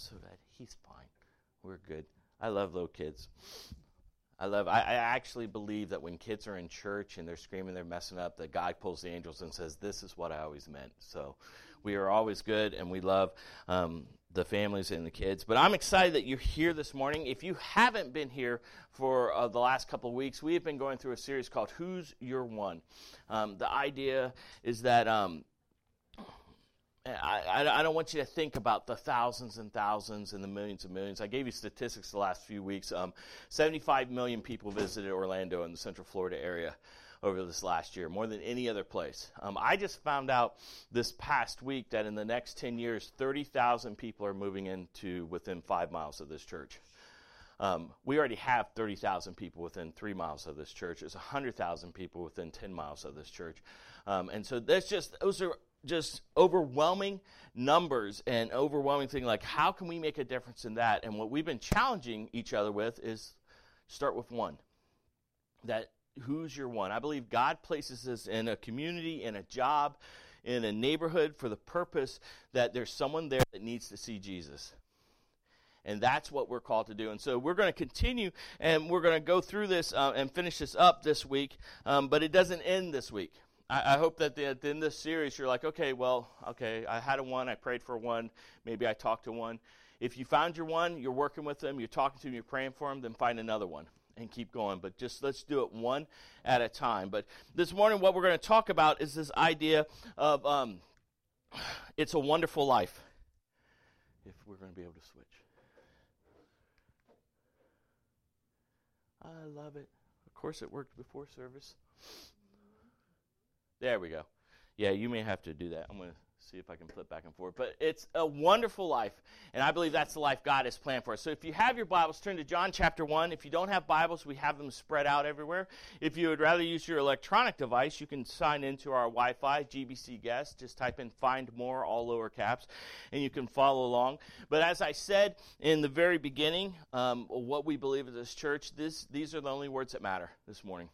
so bad. He's fine. We're good. I love little kids. I love. I, I, actually believe that when kids are in church and they're screaming, they're messing up, that God pulls the angels and says, "This is what I always meant." So, we are always good, and we love um, the families and the kids. But I'm excited that you're here this morning. If you haven't been here for uh, the last couple of weeks, we have been going through a series called "Who's Your One." Um, the idea is that. Um, I, I, don't want you to think about the thousands and thousands and the millions and millions. I gave you statistics the last few weeks. Um, 75 million people visited Orlando in the Central Florida area over this last year, more than any other place. Um, I just found out this past week that in the next 10 years, 30,000 people are moving into within five miles of this church. Um, we already have 30,000 people within three miles of this church. There's 100,000 people within 10 miles of this church. Um, and so that's just, those are just overwhelming numbers and overwhelming thing like how can we make a difference in that and what we've been challenging each other with is start with one that who's your one i believe god places us in a community in a job in a neighborhood for the purpose that there's someone there that needs to see jesus and that's what we're called to do. And so we're going to continue and we're going to go through this uh, and finish this up this week, um, but it doesn't end this week. I, I hope that the, at the end of this series, you're like, okay, well, okay, I had a one, I prayed for one, maybe I talked to one. If you found your one, you're working with them, you're talking to them, you're praying for them, then find another one and keep going. But just let's do it one at a time. But this morning, what we're going to talk about is this idea of um, it's a wonderful life. If we're going to be able to switch, I love it. Of course, it worked before service. There we go. Yeah, you may have to do that. I'm going to see if I can flip back and forth. But it's a wonderful life, and I believe that's the life God has planned for us. So if you have your Bibles, turn to John chapter 1. If you don't have Bibles, we have them spread out everywhere. If you would rather use your electronic device, you can sign into our Wi Fi, GBC Guest. Just type in Find More, all lower caps, and you can follow along. But as I said in the very beginning, um, what we believe as this church, this, these are the only words that matter this morning.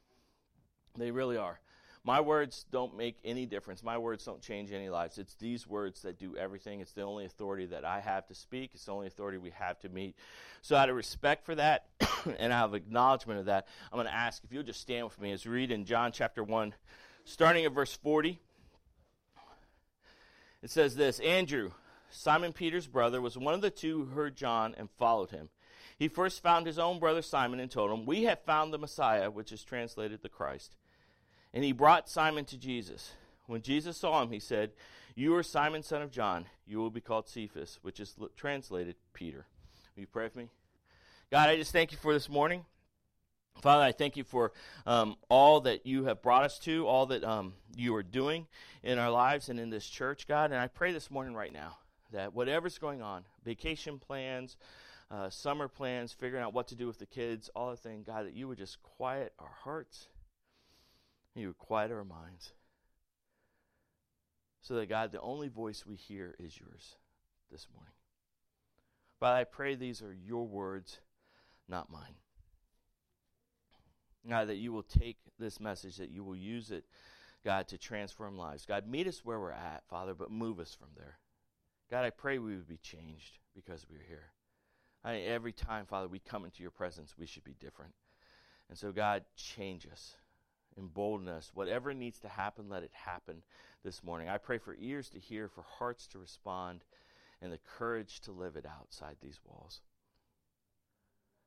They really are. My words don't make any difference. My words don't change any lives. It's these words that do everything. It's the only authority that I have to speak. It's the only authority we have to meet. So, out of respect for that and out of acknowledgement of that, I'm going to ask if you'll just stand with me as we read in John chapter 1, starting at verse 40. It says this Andrew, Simon Peter's brother, was one of the two who heard John and followed him. He first found his own brother Simon and told him, We have found the Messiah, which is translated the Christ. And he brought Simon to Jesus. When Jesus saw him, he said, You are Simon, son of John. You will be called Cephas, which is translated Peter. Will you pray with me? God, I just thank you for this morning. Father, I thank you for um, all that you have brought us to, all that um, you are doing in our lives and in this church, God. And I pray this morning right now that whatever's going on, vacation plans, uh, summer plans, figuring out what to do with the kids, all the thing, God, that you would just quiet our hearts you would quiet our minds. So that, God, the only voice we hear is yours this morning. But I pray these are your words, not mine. God, that you will take this message, that you will use it, God, to transform lives. God, meet us where we're at, Father, but move us from there. God, I pray we would be changed because we're here. I, every time, Father, we come into your presence, we should be different. And so, God, change us embolden. Whatever needs to happen, let it happen this morning. I pray for ears to hear, for hearts to respond, and the courage to live it outside these walls.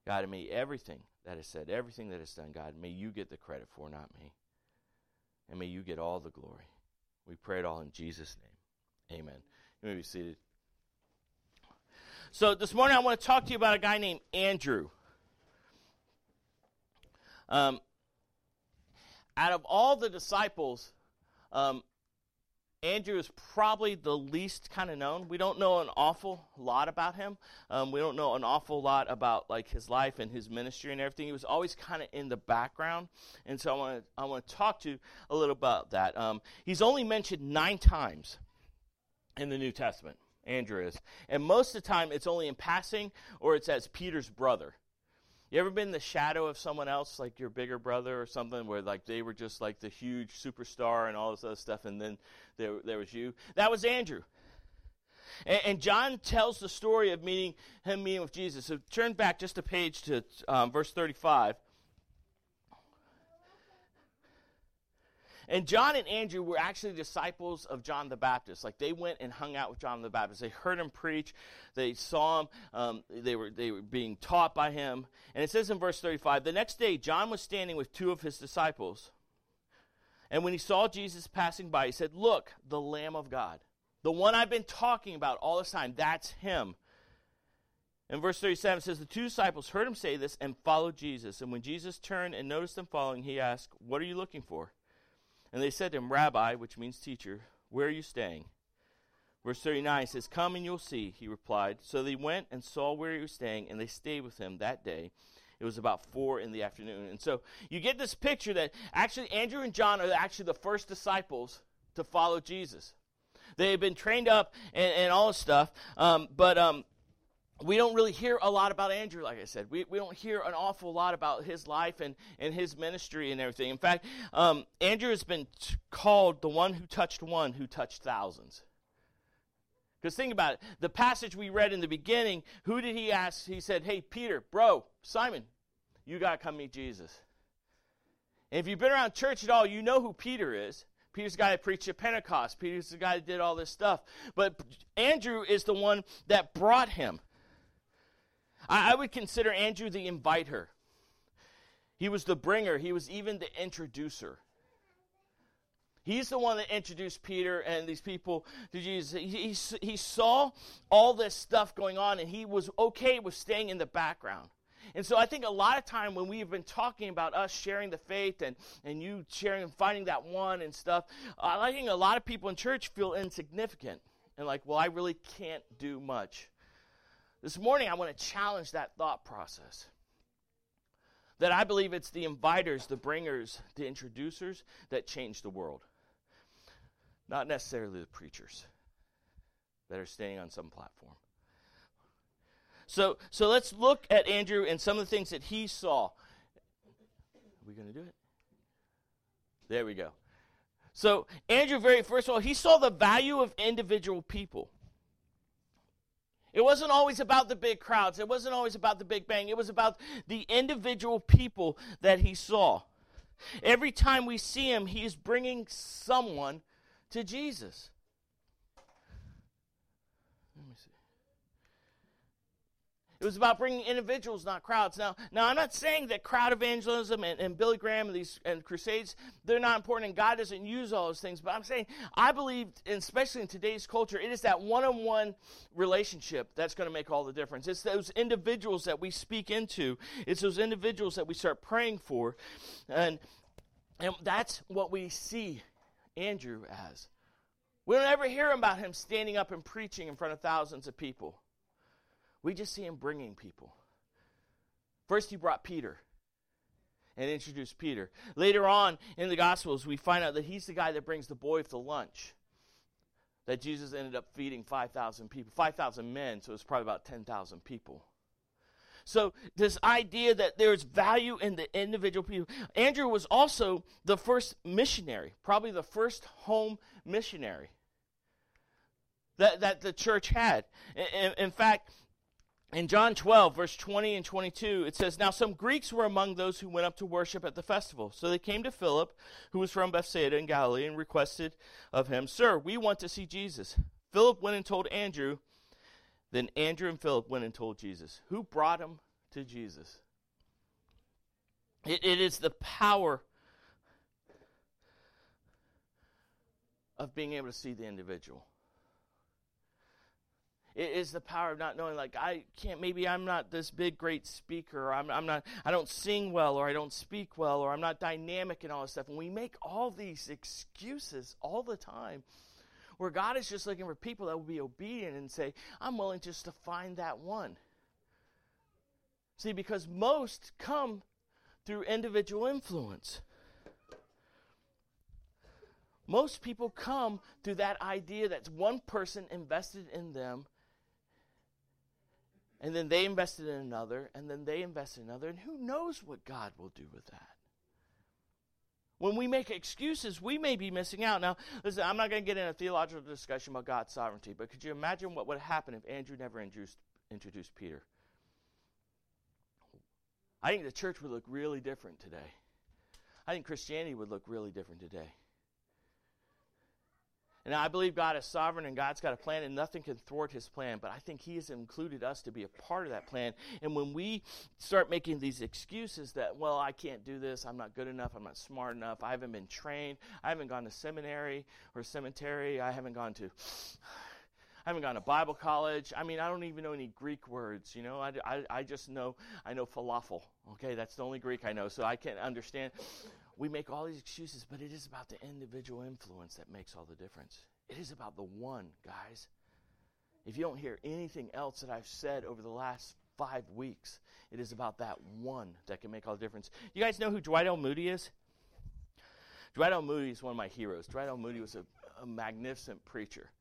God, may everything that is said, everything that is done, God, may you get the credit for, not me. And may you get all the glory. We pray it all in Jesus' name. Amen. You may be seated. So this morning I want to talk to you about a guy named Andrew. Um, out of all the disciples, um, Andrew is probably the least kind of known. We don't know an awful lot about him. Um, we don't know an awful lot about like his life and his ministry and everything. He was always kind of in the background, and so I want to I want to talk to you a little about that. Um, he's only mentioned nine times in the New Testament. Andrew is, and most of the time it's only in passing or it's as Peter's brother. You ever been the shadow of someone else, like your bigger brother or something, where like they were just like the huge superstar and all this other stuff, and then there, there was you? That was Andrew. And, and, John tells the story of meeting him meeting with Jesus. So turn back just a page to um, verse 35. And John and Andrew were actually disciples of John the Baptist. Like they went and hung out with John the Baptist. They heard him preach. They saw him. Um, they were they were being taught by him. And it says in verse 35, the next day John was standing with two of his disciples. And when he saw Jesus passing by, he said, "Look, the Lamb of God, the one I've been talking about all this time. That's him." In verse 37 says, The two disciples heard him say this and followed Jesus. And when Jesus turned and noticed them following, he asked, What are you looking for? And they said to him, Rabbi, which means teacher, where are you staying? Verse 39 says, Come and you'll see, he replied. So they went and saw where he was staying, and they stayed with him that day. It was about four in the afternoon. And so you get this picture that actually Andrew and John are actually the first disciples to follow Jesus. They had been trained up and, and all this stuff, um, but um, we don't really hear a lot about Andrew, like I said. We, we don't hear an awful lot about his life and, and his ministry and everything. In fact, um, Andrew has been t- called the one who touched one who touched thousands. Because think about it. The passage we read in the beginning, who did he ask? He said, Hey, Peter, bro, Simon, you got to come meet Jesus. And if you've been around church at all, you know who Peter is. Peter's the guy that preached at Pentecost. Peter's the guy that did all this stuff. But Andrew is the one that brought him. I, I would consider Andrew the inviter. He was the bringer, he was even the introducer. He's the one that introduced Peter and these people to Jesus. He, he, he, saw all this stuff going on and he was okay with staying in the background. And so I think a lot of time when we've been talking about us sharing the faith and, and you sharing and finding that one and stuff, I think a lot of people in church feel insignificant and like, well, I really can't do much. This morning, I want to challenge that thought process. That I believe it's the inviters, the bringers, the introducers that change the world. Not necessarily the preachers that are staying on some platform. So, so let's look at Andrew and some of the things that he saw. Are we going to do it? There we go. So, Andrew, very first of all, he saw the value of individual people. It wasn't always about the big crowds. It wasn't always about the big bang. It was about the individual people that he saw. Every time we see him, he is bringing someone to Jesus. It was about bringing individuals, not crowds. Now, now I'm not saying that crowd evangelism and, and Billy Graham and these and crusades they're not important, and God doesn't use all those things. But I'm saying I believe, especially in today's culture, it is that one-on-one relationship that's going to make all the difference. It's those individuals that we speak into. It's those individuals that we start praying for, and and that's what we see Andrew as. We don't ever hear about him standing up and preaching in front of thousands of people. We just see him bringing people. First, he brought Peter and introduced Peter. Later on in the Gospels, we find out that he's the guy that brings the boy the lunch. That Jesus ended up feeding 5,000 people, 5,000 men, so it's probably about 10,000 people. So, this idea that there's value in the individual people. Andrew was also the first missionary, probably the first home missionary that, that the church had. In, in fact, in John 12, verse 20 and 22, it says, Now some Greeks were among those who went up to worship at the festival. So they came to Philip, who was from Bethsaida in Galilee, and requested of him, Sir, we want to see Jesus. Philip went and told Andrew. Then Andrew and Philip went and told Jesus. Who brought him to Jesus? it, it is the power of being able to see the individual. It is the power of not knowing, like, I can't, maybe I'm not this big, great speaker, or I'm, I'm not, I don't sing well, or I don't speak well, or I'm not dynamic and all this stuff. And we make all these excuses all the time where God is just looking for people that will be obedient and say, I'm willing just to find that one. See, because most come through individual influence. Most people come through that idea that one person invested in them and then they invested in another, and then they invested in another, and who knows what God will do with that? When we make excuses, we may be missing out. Now, listen, I'm not going to get in a theological discussion about God's sovereignty, but could you imagine what would happen if Andrew never introduced, introduced Peter? I think the church would look really different today. I think Christianity would look really different today. And I believe God is sovereign and God's got a plan and nothing can thwart his plan. But I think he has included us to be a part of that plan. And when we start making these excuses that, well, I can't do this, I'm not good enough, I'm not smart enough, I haven't been trained, I haven't gone to seminary or cemetery, I haven't gone to. I haven't gone to Bible college. I mean, I don't even know any Greek words. You know, I, I, I just know I know falafel. Okay, that's the only Greek I know, so I can't understand we make all these excuses, but it is about the individual influence that makes all the difference. It is about the one, guys. If you don't hear anything else that I've said over the last five weeks, it is about that one that can make all the difference. You guys know who Dwight L. Moody is? Dwight L. Moody is one of my heroes. Dwight L. Moody was a, a magnificent preacher.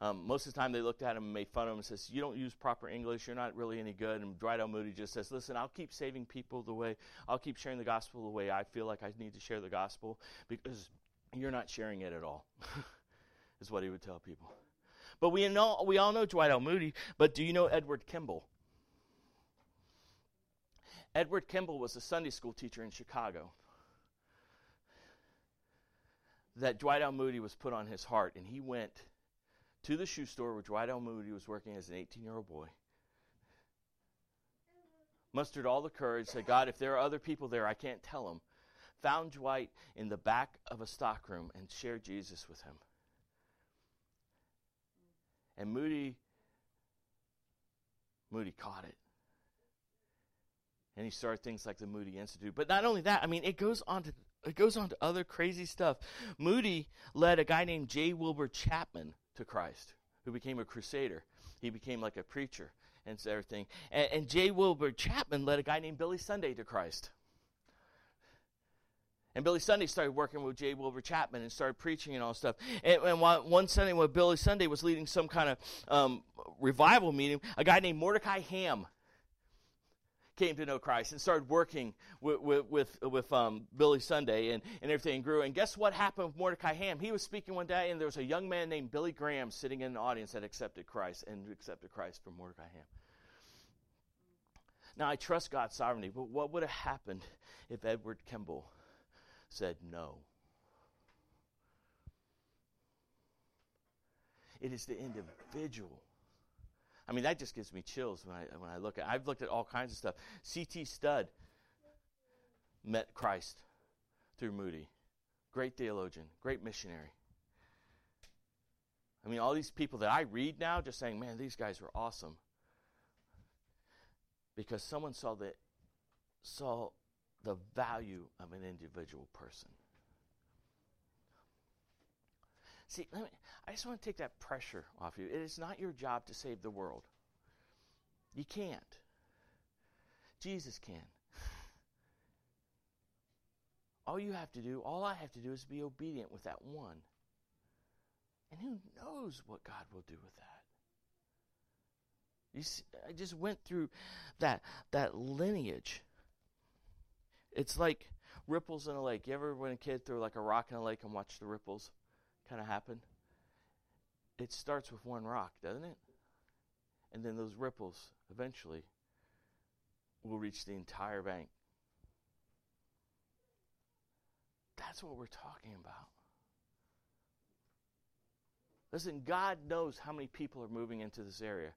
Um, most of the time, they looked at him and made fun of him and says, "You don't use proper English. You're not really any good." And Dwight L. Moody just says, "Listen, I'll keep saving people the way I'll keep sharing the gospel the way I feel like I need to share the gospel because you're not sharing it at all." is what he would tell people. But we know we all know Dwight L. Moody. But do you know Edward Kimball? Edward Kimball was a Sunday school teacher in Chicago that Dwight L. Moody was put on his heart, and he went to the shoe store where Dwight L. Moody was working as an 18 year old boy. Mustered all the courage, said, God, if there are other people there, I can't tell them. Found Dwight in the back of a stockroom and shared Jesus with him. And Moody, Moody caught it. And he started things like the Moody Institute. But not only that, I mean, it goes on to it goes on to other crazy stuff. Moody led a guy named J. Wilbur Chapman to Christ, who became a crusader. He became like a preacher and everything. And, and J. Wilbur Chapman led a guy named Billy Sunday to Christ. And Billy Sunday started working with J. Wilbur Chapman and started preaching and all stuff. And, and one Sunday when Billy Sunday was leading some kind of um, revival meeting, a guy named Mordecai Ham came to know Christ and started working with, with, with, um, Billy Sunday and, and everything grew. And guess what happened with Mordecai Ham? He was speaking one day and there was a young man named Billy Graham sitting in the audience that accepted Christ and accepted Christ from Mordecai Ham. Now, I trust God's sovereignty, but what would have happened if Edward Kimball said no? It is the individual I mean, that just gives me chills when I, when I look at I've looked at all kinds of stuff. C.T. Studd met Christ through Moody. Great theologian, great missionary. I mean, all these people that I read now just saying, man, these guys were awesome. Because someone saw the, saw the value of an individual person. See, me, I just want to take that pressure off you. It is not your job to save the world. You can't. Jesus can. All you have to do, all I have to do is be obedient with that one. And who knows what God will do with that? You see, I just went through that that lineage. It's like ripples in a lake. You ever when a kid threw like a rock in a lake and watch the ripples? Kind of happen? It starts with one rock, doesn't it? And then those ripples eventually will reach the entire bank. That's what we're talking about. Listen, God knows how many people are moving into this area.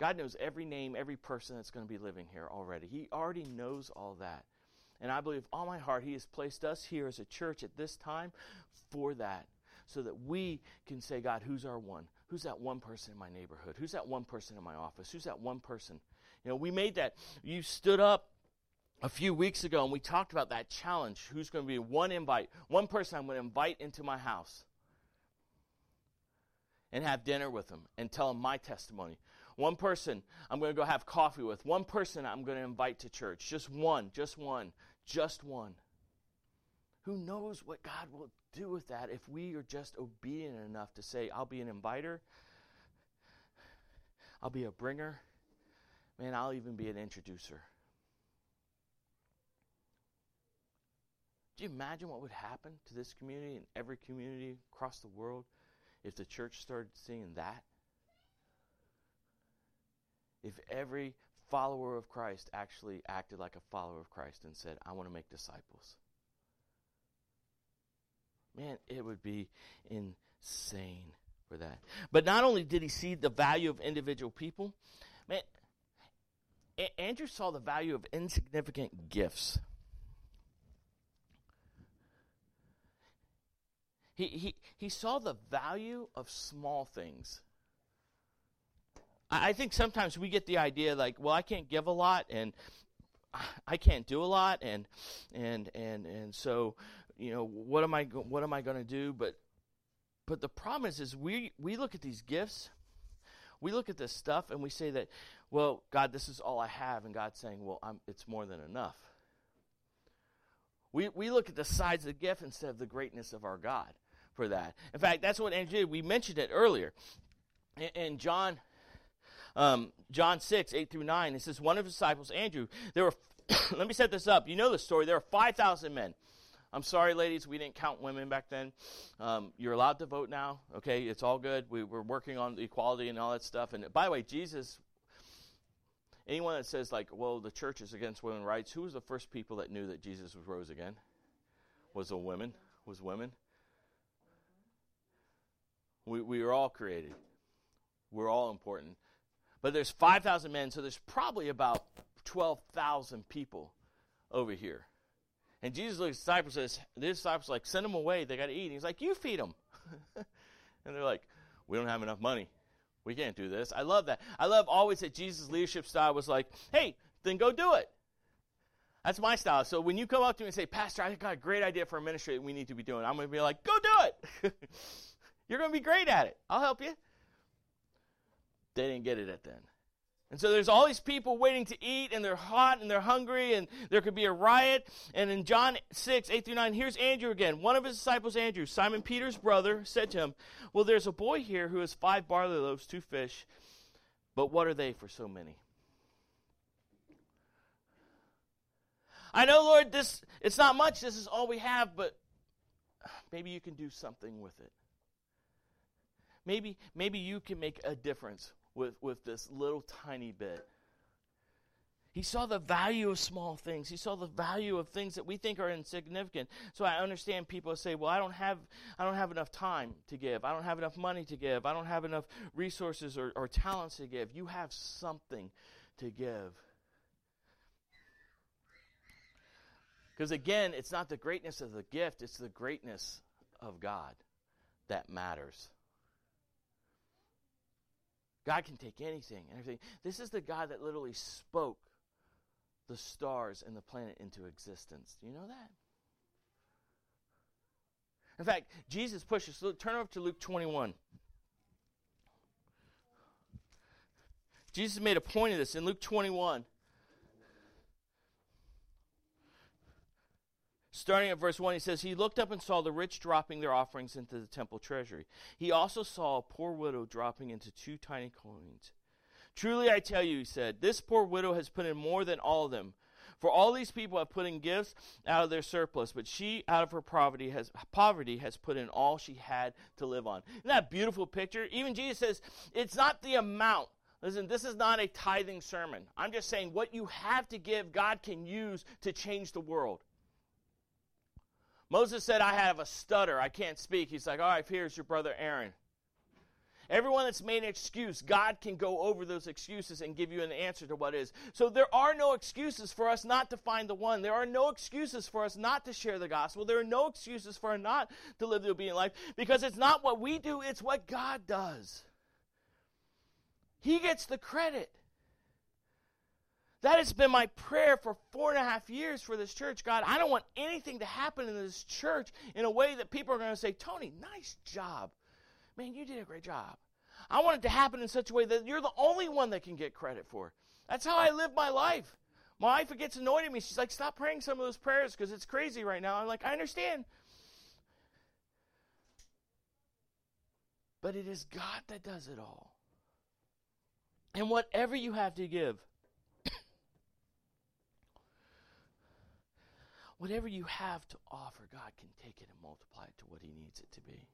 God knows every name, every person that's going to be living here already. He already knows all that. And I believe all my heart, He has placed us here as a church at this time for that so that we can say, God, who's our one? Who's that one person in my neighborhood? Who's that one person in my office? Who's that one person? You know, we made that. You stood up a few weeks ago and we talked about that challenge. Who's going to be one invite? One person I'm going to invite into my house and have dinner with them and tell them my testimony. One person I'm going to go have coffee with. One person I'm going to invite to church. Just one, just one, just one. Who knows what God will do with that if we are just obedient enough to say, I'll be an inviter, I'll be a bringer, man, I'll even be an introducer. Do you imagine what would happen to this community and every community across the world if the church started seeing that? If every follower of Christ actually acted like a follower of Christ and said, I want to make disciples. Man, it would be insane for that. But not only did he see the value of individual people, man, a- Andrew saw the value of insignificant gifts. He, he, he saw the value of small things. I, I think sometimes we get the idea like, well, I can't give a lot and I can't do a lot and and and and so you know what am I what am I going to do but but the problem is is we we look at these gifts we look at this stuff and we say that well God this is all I have and God's saying well I'm, it's more than enough we we look at the size of the gift instead of the greatness of our God for that. In fact, that's what Andrew did. We mentioned it earlier. In, in John um, John 6, 8 through 9, it says, One of his disciples, Andrew, there were, let me set this up. You know the story. There were 5,000 men. I'm sorry, ladies, we didn't count women back then. Um, you're allowed to vote now, okay? It's all good. We, we're working on equality and all that stuff. And by the way, Jesus, anyone that says, like, well, the church is against women's rights, who was the first people that knew that Jesus was rose again? Was a woman? Was women? We, we are all created. We're all important. But there's 5,000 men, so there's probably about 12,000 people over here. And Jesus looks at his disciples says, the disciples like, send them away. They got to eat. And he's like, you feed them. and they're like, we don't have enough money. We can't do this. I love that. I love always that Jesus' leadership style was like, hey, then go do it. That's my style. So when you come up to me and say, Pastor, I got a great idea for a ministry that we need to be doing, I'm going to be like, go do it. You're going to be great at it. I'll help you. They didn't get it at then. And so there's all these people waiting to eat, and they're hot and they're hungry, and there could be a riot. And in John 6, 8 through 9, here's Andrew again. One of his disciples, Andrew, Simon Peter's brother, said to him, Well, there's a boy here who has five barley loaves, two fish, but what are they for so many? I know, Lord, this it's not much, this is all we have, but maybe you can do something with it. Maybe, maybe you can make a difference with, with this little tiny bit. He saw the value of small things. He saw the value of things that we think are insignificant. So I understand people say, "Well, I don't have I don't have enough time to give. I don't have enough money to give. I don't have enough resources or, or talents to give." You have something to give. Because again, it's not the greatness of the gift, it's the greatness of God that matters. God can take anything and everything. This is the God that literally spoke the stars and the planet into existence. Do you know that? In fact, Jesus pushes. Look, turn over to Luke 21. Jesus made a point of this in Luke 21. Starting at verse 1, he says, He looked up and saw the rich dropping their offerings into the temple treasury. He also saw a poor widow dropping into two tiny coins. Truly I tell you, he said, this poor widow has put in more than all of them. For all these people have put in gifts out of their surplus, but she, out of her poverty, has poverty has put in all she had to live on. Isn't that beautiful picture? Even Jesus says, it's not the amount. Listen, this is not a tithing sermon. I'm just saying what you have to give, God can use to change the world. Moses said, I have a stutter. I can't speak. He's like, All right, here's your brother Aaron. Everyone that's made an excuse, God can go over those excuses and give you an answer to what is. So there are no excuses for us not to find the one. There are no excuses for us not to share the gospel. There are no excuses for us not to live the obedient life because it's not what we do, it's what God does. He gets the credit. That has been my prayer for four and a half years for this church. God, I don't want anything to happen in this church in a way that people are going to say, Tony, nice job. Man, you did a great job. I want it to happen in such a way that you're the only one that can get credit for. That's how I live my life. My wife gets annoyed at me. She's like, stop praying some of those prayers because it's crazy right now. I'm like, I understand. But it is God that does it all. And whatever you have to give, whatever you have to offer, God can take it and multiply it to what He needs it to be.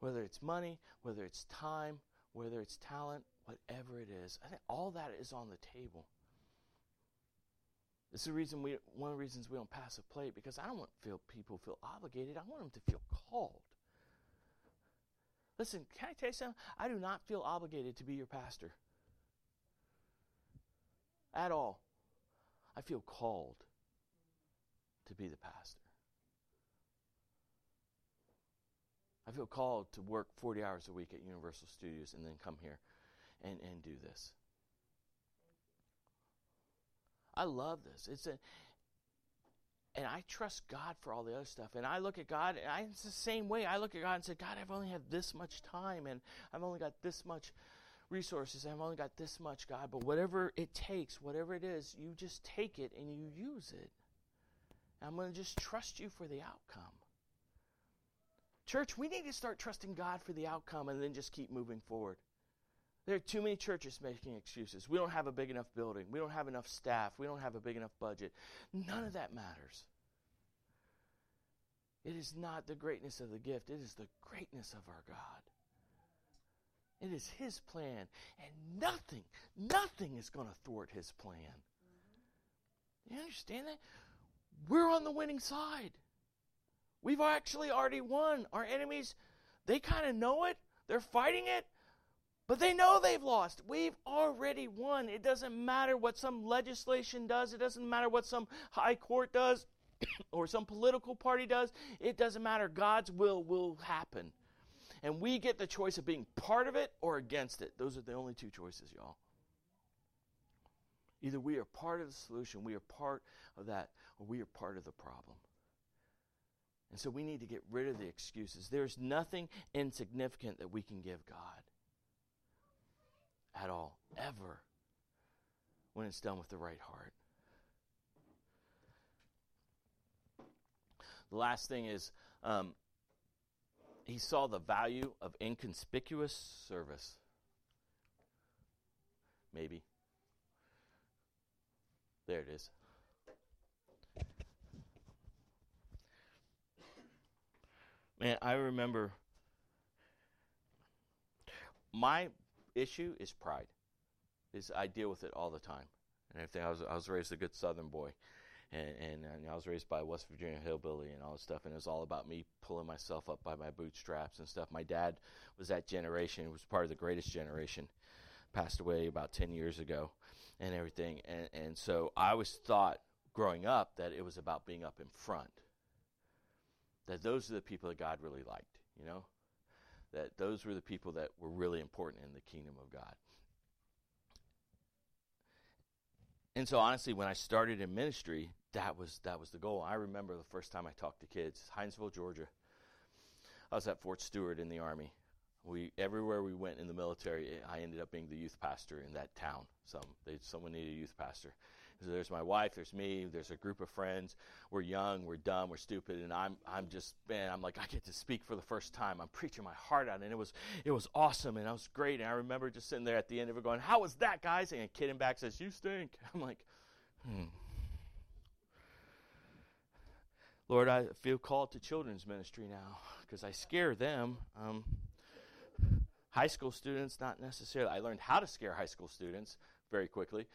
Whether it's money, whether it's time, whether it's talent, whatever it is, I think all that is on the table. This is the reason we one of the reasons we don't pass a plate because I don't want feel people feel obligated. I want them to feel called. Listen, can I tell you something? I do not feel obligated to be your pastor. At all. I feel called to be the pastor. I feel called to work 40 hours a week at Universal Studios and then come here and, and do this. I love this. It's a and I trust God for all the other stuff. And I look at God, and I, it's the same way. I look at God and say, God, I've only had this much time, and I've only got this much resources. I've only got this much, God. But whatever it takes, whatever it is, you just take it and you use it. I'm going to just trust you for the outcome. Church, we need to start trusting God for the outcome and then just keep moving forward. There are too many churches making excuses. We don't have a big enough building. We don't have enough staff. We don't have a big enough budget. None of that matters. It is not the greatness of the gift, it is the greatness of our God. It is His plan, and nothing, nothing is going to thwart His plan. You understand that? We're on the winning side. We've actually already won. Our enemies, they kind of know it. They're fighting it, but they know they've lost. We've already won. It doesn't matter what some legislation does, it doesn't matter what some high court does or some political party does. It doesn't matter. God's will will happen. And we get the choice of being part of it or against it. Those are the only two choices, y'all. Either we are part of the solution, we are part of that, or we are part of the problem. And so we need to get rid of the excuses. There's nothing insignificant that we can give God at all, ever, when it's done with the right heart. The last thing is um, he saw the value of inconspicuous service. Maybe. There it is. Man, I remember my issue is pride. Is I deal with it all the time, and everything. I was I was raised a good Southern boy, and, and, and I was raised by West Virginia hillbilly and all this stuff, and it was all about me pulling myself up by my bootstraps and stuff. My dad was that generation; was part of the greatest generation. Passed away about ten years ago, and everything, and and so I was thought growing up that it was about being up in front. That those are the people that God really liked, you know that those were the people that were really important in the kingdom of God. And so honestly, when I started in ministry, that was that was the goal. I remember the first time I talked to kids, Hinesville, Georgia. I was at Fort Stewart in the army. We everywhere we went in the military, I ended up being the youth pastor in that town. Some they, someone needed a youth pastor, there's my wife, there's me, there's a group of friends. We're young, we're dumb, we're stupid, and I'm I'm just man, I'm like I get to speak for the first time. I'm preaching my heart out, and it was it was awesome, and it was great. And I remember just sitting there at the end of it, going, "How was that, guys?" And a kid in back says, "You stink." I'm like, hmm. Lord, I feel called to children's ministry now because I scare them. Um, high school students, not necessarily. I learned how to scare high school students very quickly.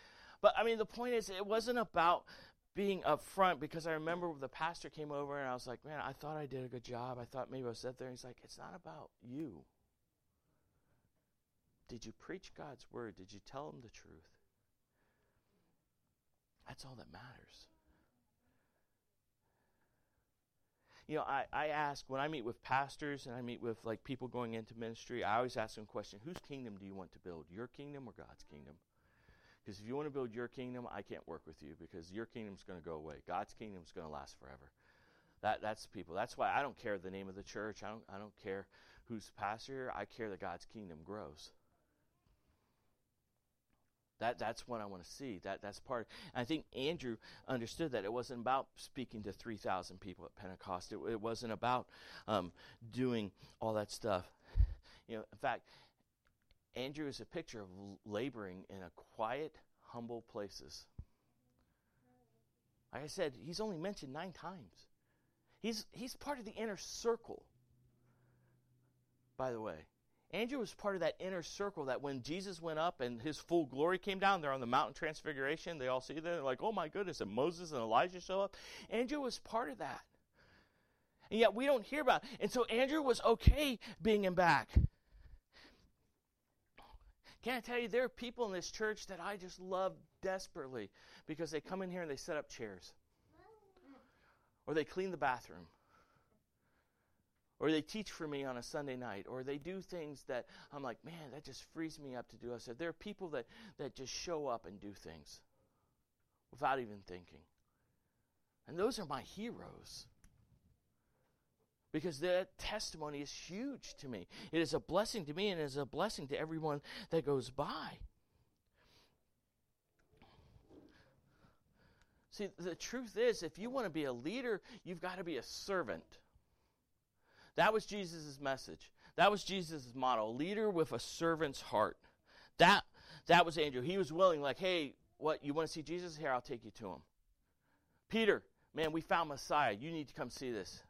But I mean, the point is, it wasn't about being upfront because I remember the pastor came over and I was like, man, I thought I did a good job. I thought maybe I was set there. And he's like, it's not about you. Did you preach God's word? Did you tell them the truth? That's all that matters. You know, I, I ask when I meet with pastors and I meet with like people going into ministry, I always ask them a question whose kingdom do you want to build? Your kingdom or God's kingdom? Because if you want to build your kingdom, I can't work with you because your kingdom's going to go away. God's kingdom's going to last forever. That, that's people. That's why I don't care the name of the church. I don't, I don't care who's pastor. I care that God's kingdom grows. That, that's what I want to see. That, that's part. I think Andrew understood that it wasn't about speaking to 3,000 people at Pentecost. It, it wasn't about um, doing all that stuff. You know, in fact, Andrew is a picture of laboring in a quiet, humble places. Like I said, he's only mentioned nine times. He's, he's part of the inner circle, by the way. Andrew was part of that inner circle that when Jesus went up and his full glory came down, they're on the mountain transfiguration. They all see that. They're like, oh my goodness. And Moses and Elijah show up. Andrew was part of that. And yet we don't hear about it. And so Andrew was okay being in back. Can I tell you, there are people in this church that I just love desperately because they come in here and they set up chairs, or they clean the bathroom, or they teach for me on a Sunday night, or they do things that I'm like, man, that just frees me up to do. I said, there are people that, that just show up and do things without even thinking. And those are my heroes because that testimony is huge to me. It is a blessing to me and it is a blessing to everyone that goes by. See, the truth is, if you want to be a leader, you've got to be a servant. That was Jesus' message. That was Jesus' motto leader with a servant's heart. That, that was Andrew. He was willing, like, hey, what, you want to see Jesus? Here, I'll take you to him. Peter, man, we found Messiah. You need to come see this.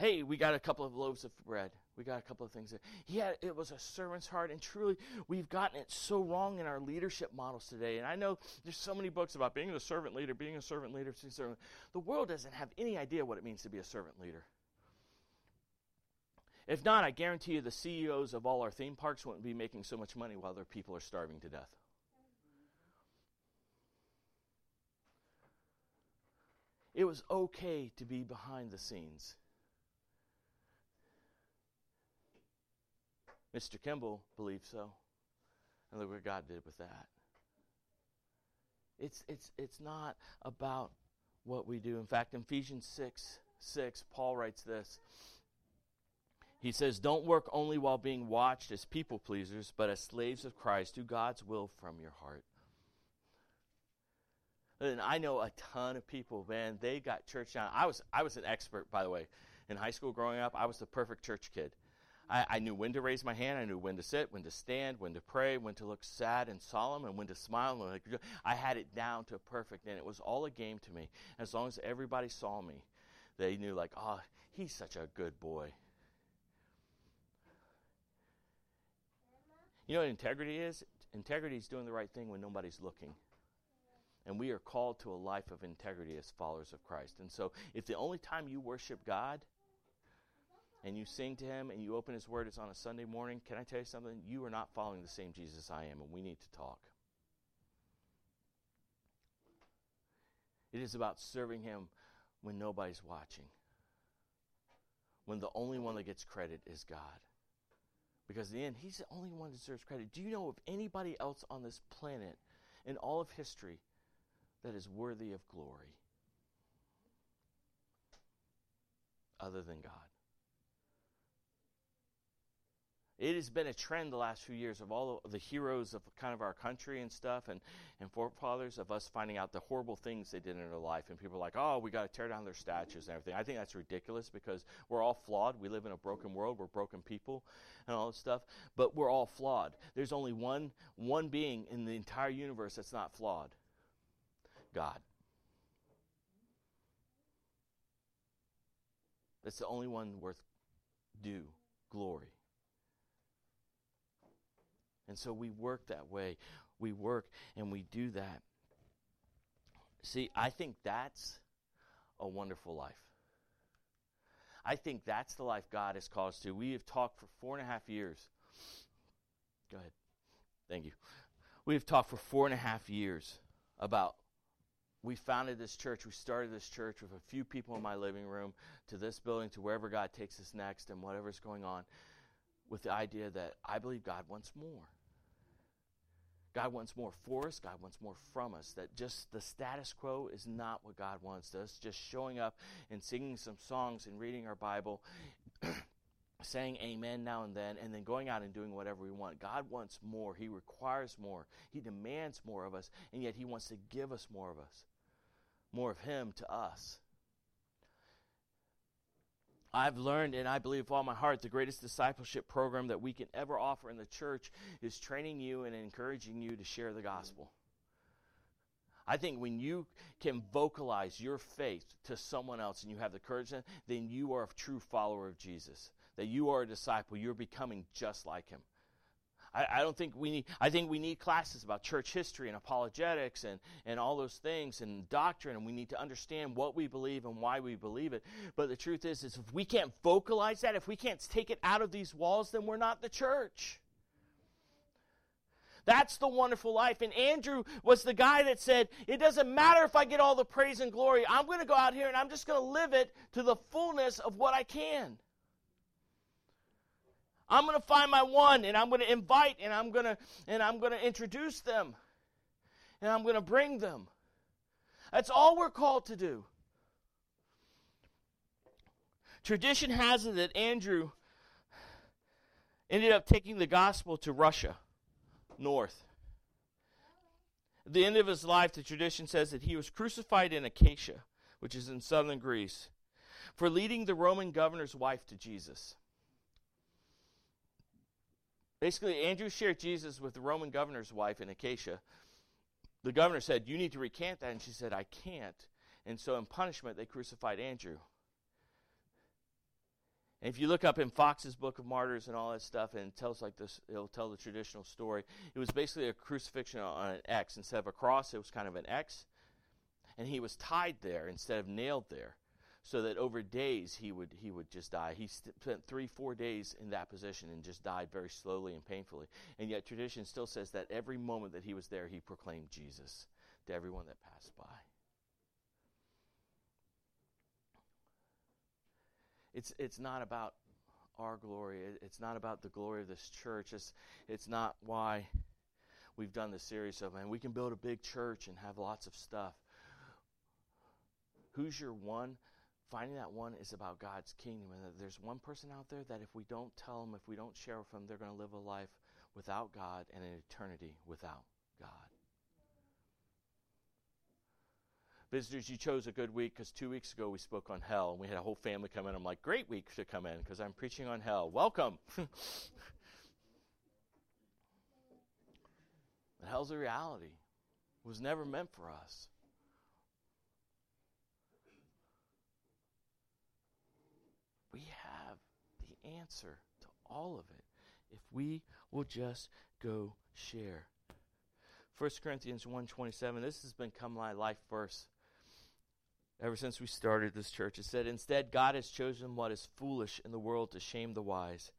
Hey, we got a couple of loaves of bread. We got a couple of things. He had it was a servant's heart, and truly, we've gotten it so wrong in our leadership models today. And I know there's so many books about being a servant leader, being a servant leader. The world doesn't have any idea what it means to be a servant leader. If not, I guarantee you the CEOs of all our theme parks wouldn't be making so much money while their people are starving to death. It was okay to be behind the scenes. Mr. Kimball believed so. And look what God did with that. It's, it's, it's not about what we do. In fact, in Ephesians 6 6, Paul writes this. He says, Don't work only while being watched as people pleasers, but as slaves of Christ. Do God's will from your heart. And I know a ton of people, man, they got church down. I was, I was an expert, by the way. In high school growing up, I was the perfect church kid. I, I, knew when to raise my hand. I knew when to sit, when to stand, when to pray, when to look sad and solemn, and when to smile. I had it down to perfect, and it was all a game to me. As long as everybody saw me, they knew, like, oh, he's such a good boy. You know what integrity is? Integrity is doing the right thing when nobody's looking. And we are called to a life of integrity as followers of Christ. And so, if the only time you worship God and you sing to him and you open his word, it's on a Sunday morning, can I tell you something? You are not following the same Jesus I am, and we need to talk. It is about serving him when nobody's watching, when the only one that gets credit is God. Because in the end, he's the only one that deserves credit. Do you know of anybody else on this planet in all of history that is worthy of glory other than God? It has been a trend the last few years of all of the heroes of kind of our country and stuff and, and forefathers of us finding out the horrible things they did in their life. And people are like, oh, we got to tear down their statues and everything. I think that's ridiculous because we're all flawed. We live in a broken world. We're broken people and all this stuff. But we're all flawed. There's only one, one being in the entire universe that's not flawed God. That's the only one worth due glory. And so we work that way. We work and we do that. See, I think that's a wonderful life. I think that's the life God has called us to. We have talked for four and a half years. Go ahead. Thank you. We have talked for four and a half years about we founded this church. We started this church with a few people in my living room to this building to wherever God takes us next and whatever's going on with the idea that I believe God wants more. God wants more for us. God wants more from us. That just the status quo is not what God wants. Us just showing up and singing some songs and reading our Bible, saying amen now and then, and then going out and doing whatever we want. God wants more. He requires more. He demands more of us, and yet He wants to give us more of us, more of Him to us. I've learned, and I believe with all my heart, the greatest discipleship program that we can ever offer in the church is training you and encouraging you to share the gospel. I think when you can vocalize your faith to someone else and you have the courage, then you are a true follower of Jesus. That you are a disciple. You're becoming just like him. I, I, don't think we need, I think we need classes about church history and apologetics and, and all those things and doctrine, and we need to understand what we believe and why we believe it. But the truth is, is if we can't vocalize that, if we can't take it out of these walls, then we're not the church. That's the wonderful life. And Andrew was the guy that said, It doesn't matter if I get all the praise and glory. I'm going to go out here and I'm just going to live it to the fullness of what I can. I'm going to find my one and I'm going to invite and I'm going to and I'm going to introduce them. And I'm going to bring them. That's all we're called to do. Tradition has it that Andrew ended up taking the gospel to Russia north. At the end of his life, the tradition says that he was crucified in Achaia, which is in southern Greece, for leading the Roman governor's wife to Jesus. Basically, Andrew shared Jesus with the Roman governor's wife in Achaia. The governor said, You need to recant that. And she said, I can't. And so, in punishment, they crucified Andrew. And if you look up in Fox's Book of Martyrs and all that stuff, and it tells like this, it'll tell the traditional story. It was basically a crucifixion on an X instead of a cross. It was kind of an X, and he was tied there instead of nailed there, so that over days he would he would just die. He spent three four days in that position and just died very slowly and painfully. And yet tradition still says that every moment that he was there, he proclaimed Jesus to everyone that passed by. it's it's not about our glory. It's not about the glory of this church. It's it's not why we've done this series of man. We can build a big church and have lots of stuff. Who's your one? Finding that one is about God's kingdom, and there's one person out there that if we don't tell them, if we don't share with them, they're going to live a life without God and an eternity without God. Visitors, you chose a good week because two weeks ago we spoke on hell and we had a whole family come in. I'm like, great week to come in because I'm preaching on hell. Welcome. hell's a reality. It was never meant for us. We have the answer to all of it if we will just go share. 1 Corinthians 1:27 this has become my life verse ever since we started this church. It said, Instead, God has chosen what is foolish in the world to shame the wise.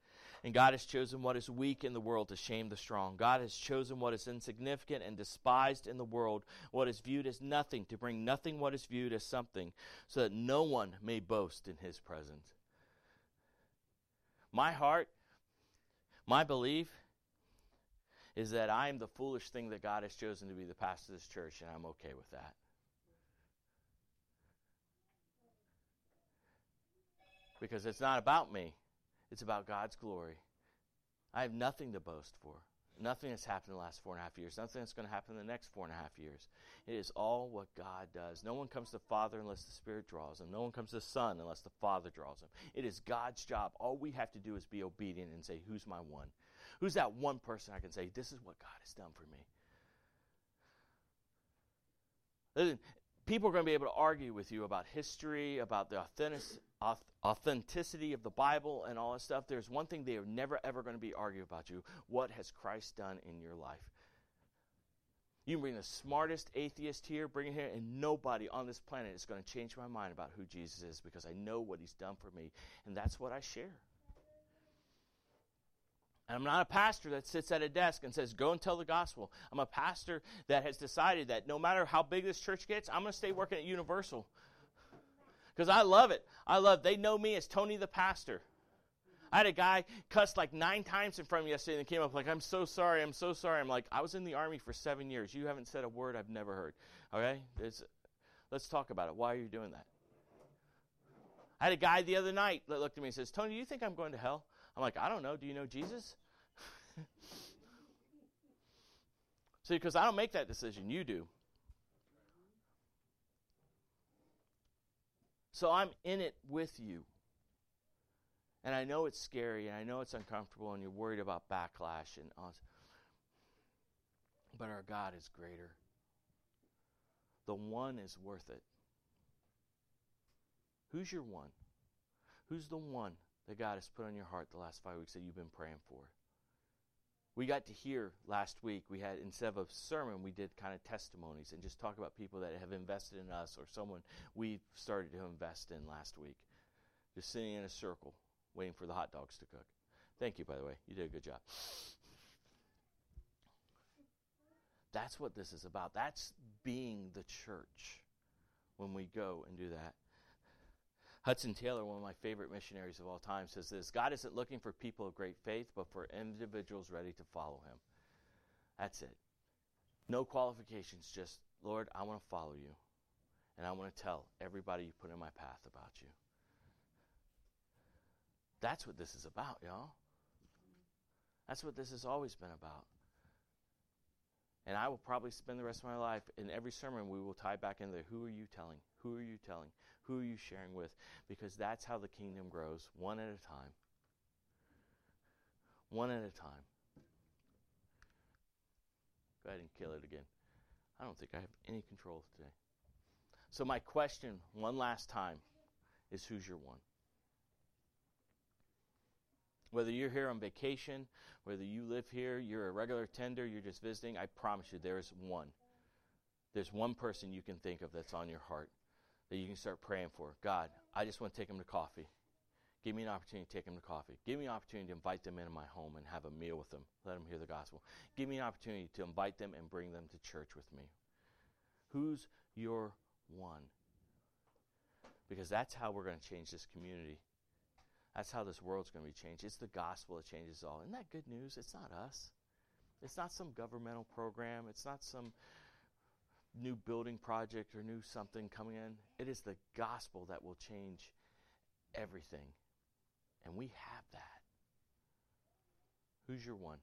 And God has chosen what is weak in the world to shame the strong. God has chosen what is insignificant and despised in the world, what is viewed as nothing, to bring nothing what is viewed as something, so that no one may boast in his presence. My heart, my belief, is that I am the foolish thing that God has chosen to be the pastor of this church, and I'm okay with that. because it's not about me, it's about God's glory. I have nothing to boast for. Nothing that's happened in the last four and a half years. Nothing that's going to happen in the next four and a half years. It is all what God does. No one comes to the Father unless the Spirit draws them. No one comes to the Son unless the Father draws them. It is God's job. All we have to do is be obedient and say, Who's my one? Who's that one person I can say, This is what God has done for me? Listen, people are going to be able to argue with you about history, about the authenticity of the Bible, and all that stuff. There's one thing they are never, ever going to be arguing about you. What has Christ done in your life? You can bring the smartest atheist here, bring it here, and nobody on this planet is going to change my mind about who Jesus is because I know what he's done for me, and that's what I share. And I'm not a pastor that sits at a desk and says, Go and tell the gospel. I'm a pastor that has decided that no matter how big this church gets, I'm going to stay working at Universal. Because I love it. I love They know me as Tony the pastor. I had a guy cuss like nine times in front of me yesterday and came up like, I'm so sorry, I'm so sorry. I'm like, I was in the army for seven years. You haven't said a word I've never heard. Okay? It's, let's talk about it. Why are you doing that? I had a guy the other night that looked at me and says, Tony, do you think I'm going to hell? I'm like, I don't know. Do you know Jesus? See, because I don't make that decision, you do. So I'm in it with you. And I know it's scary and I know it's uncomfortable and you're worried about backlash and all. But our God is greater. The one is worth it. Who's your one? Who's the one that God has put on your heart the last five weeks that you've been praying for? We got to hear last week, we had, instead of a sermon, we did kind of testimonies and just talk about people that have invested in us or someone we've started to invest in last week. Just sitting in a circle, waiting for the hot dogs to cook. Thank you, by the way. You did a good job. That's what this is about. That's being the church when we go and do that. Hudson Taylor, one of my favorite missionaries of all time, says this God isn't looking for people of great faith, but for individuals ready to follow him. That's it. No qualifications, just, Lord, I want to follow you. And I want to tell everybody you put in my path about you. That's what this is about, y'all. That's what this has always been about. And I will probably spend the rest of my life in every sermon we will tie back into who are you telling? Who are you telling? Who are you sharing with? Because that's how the kingdom grows, one at a time. One at a time. Go ahead and kill it again. I don't think I have any control today. So, my question, one last time, is who's your one? Whether you're here on vacation, whether you live here, you're a regular tender, you're just visiting, I promise you there is one. There's one person you can think of that's on your heart that you can start praying for. God, I just want to take them to coffee. Give me an opportunity to take them to coffee. Give me an opportunity to invite them into my home and have a meal with them. Let them hear the gospel. Give me an opportunity to invite them and bring them to church with me. Who's your one? Because that's how we're going to change this community. That's how this world's going to be changed. It's the gospel that changes all. Isn't that good news? It's not us. It's not some governmental program. It's not some new building project or new something coming in. It is the gospel that will change everything. And we have that. Who's your one?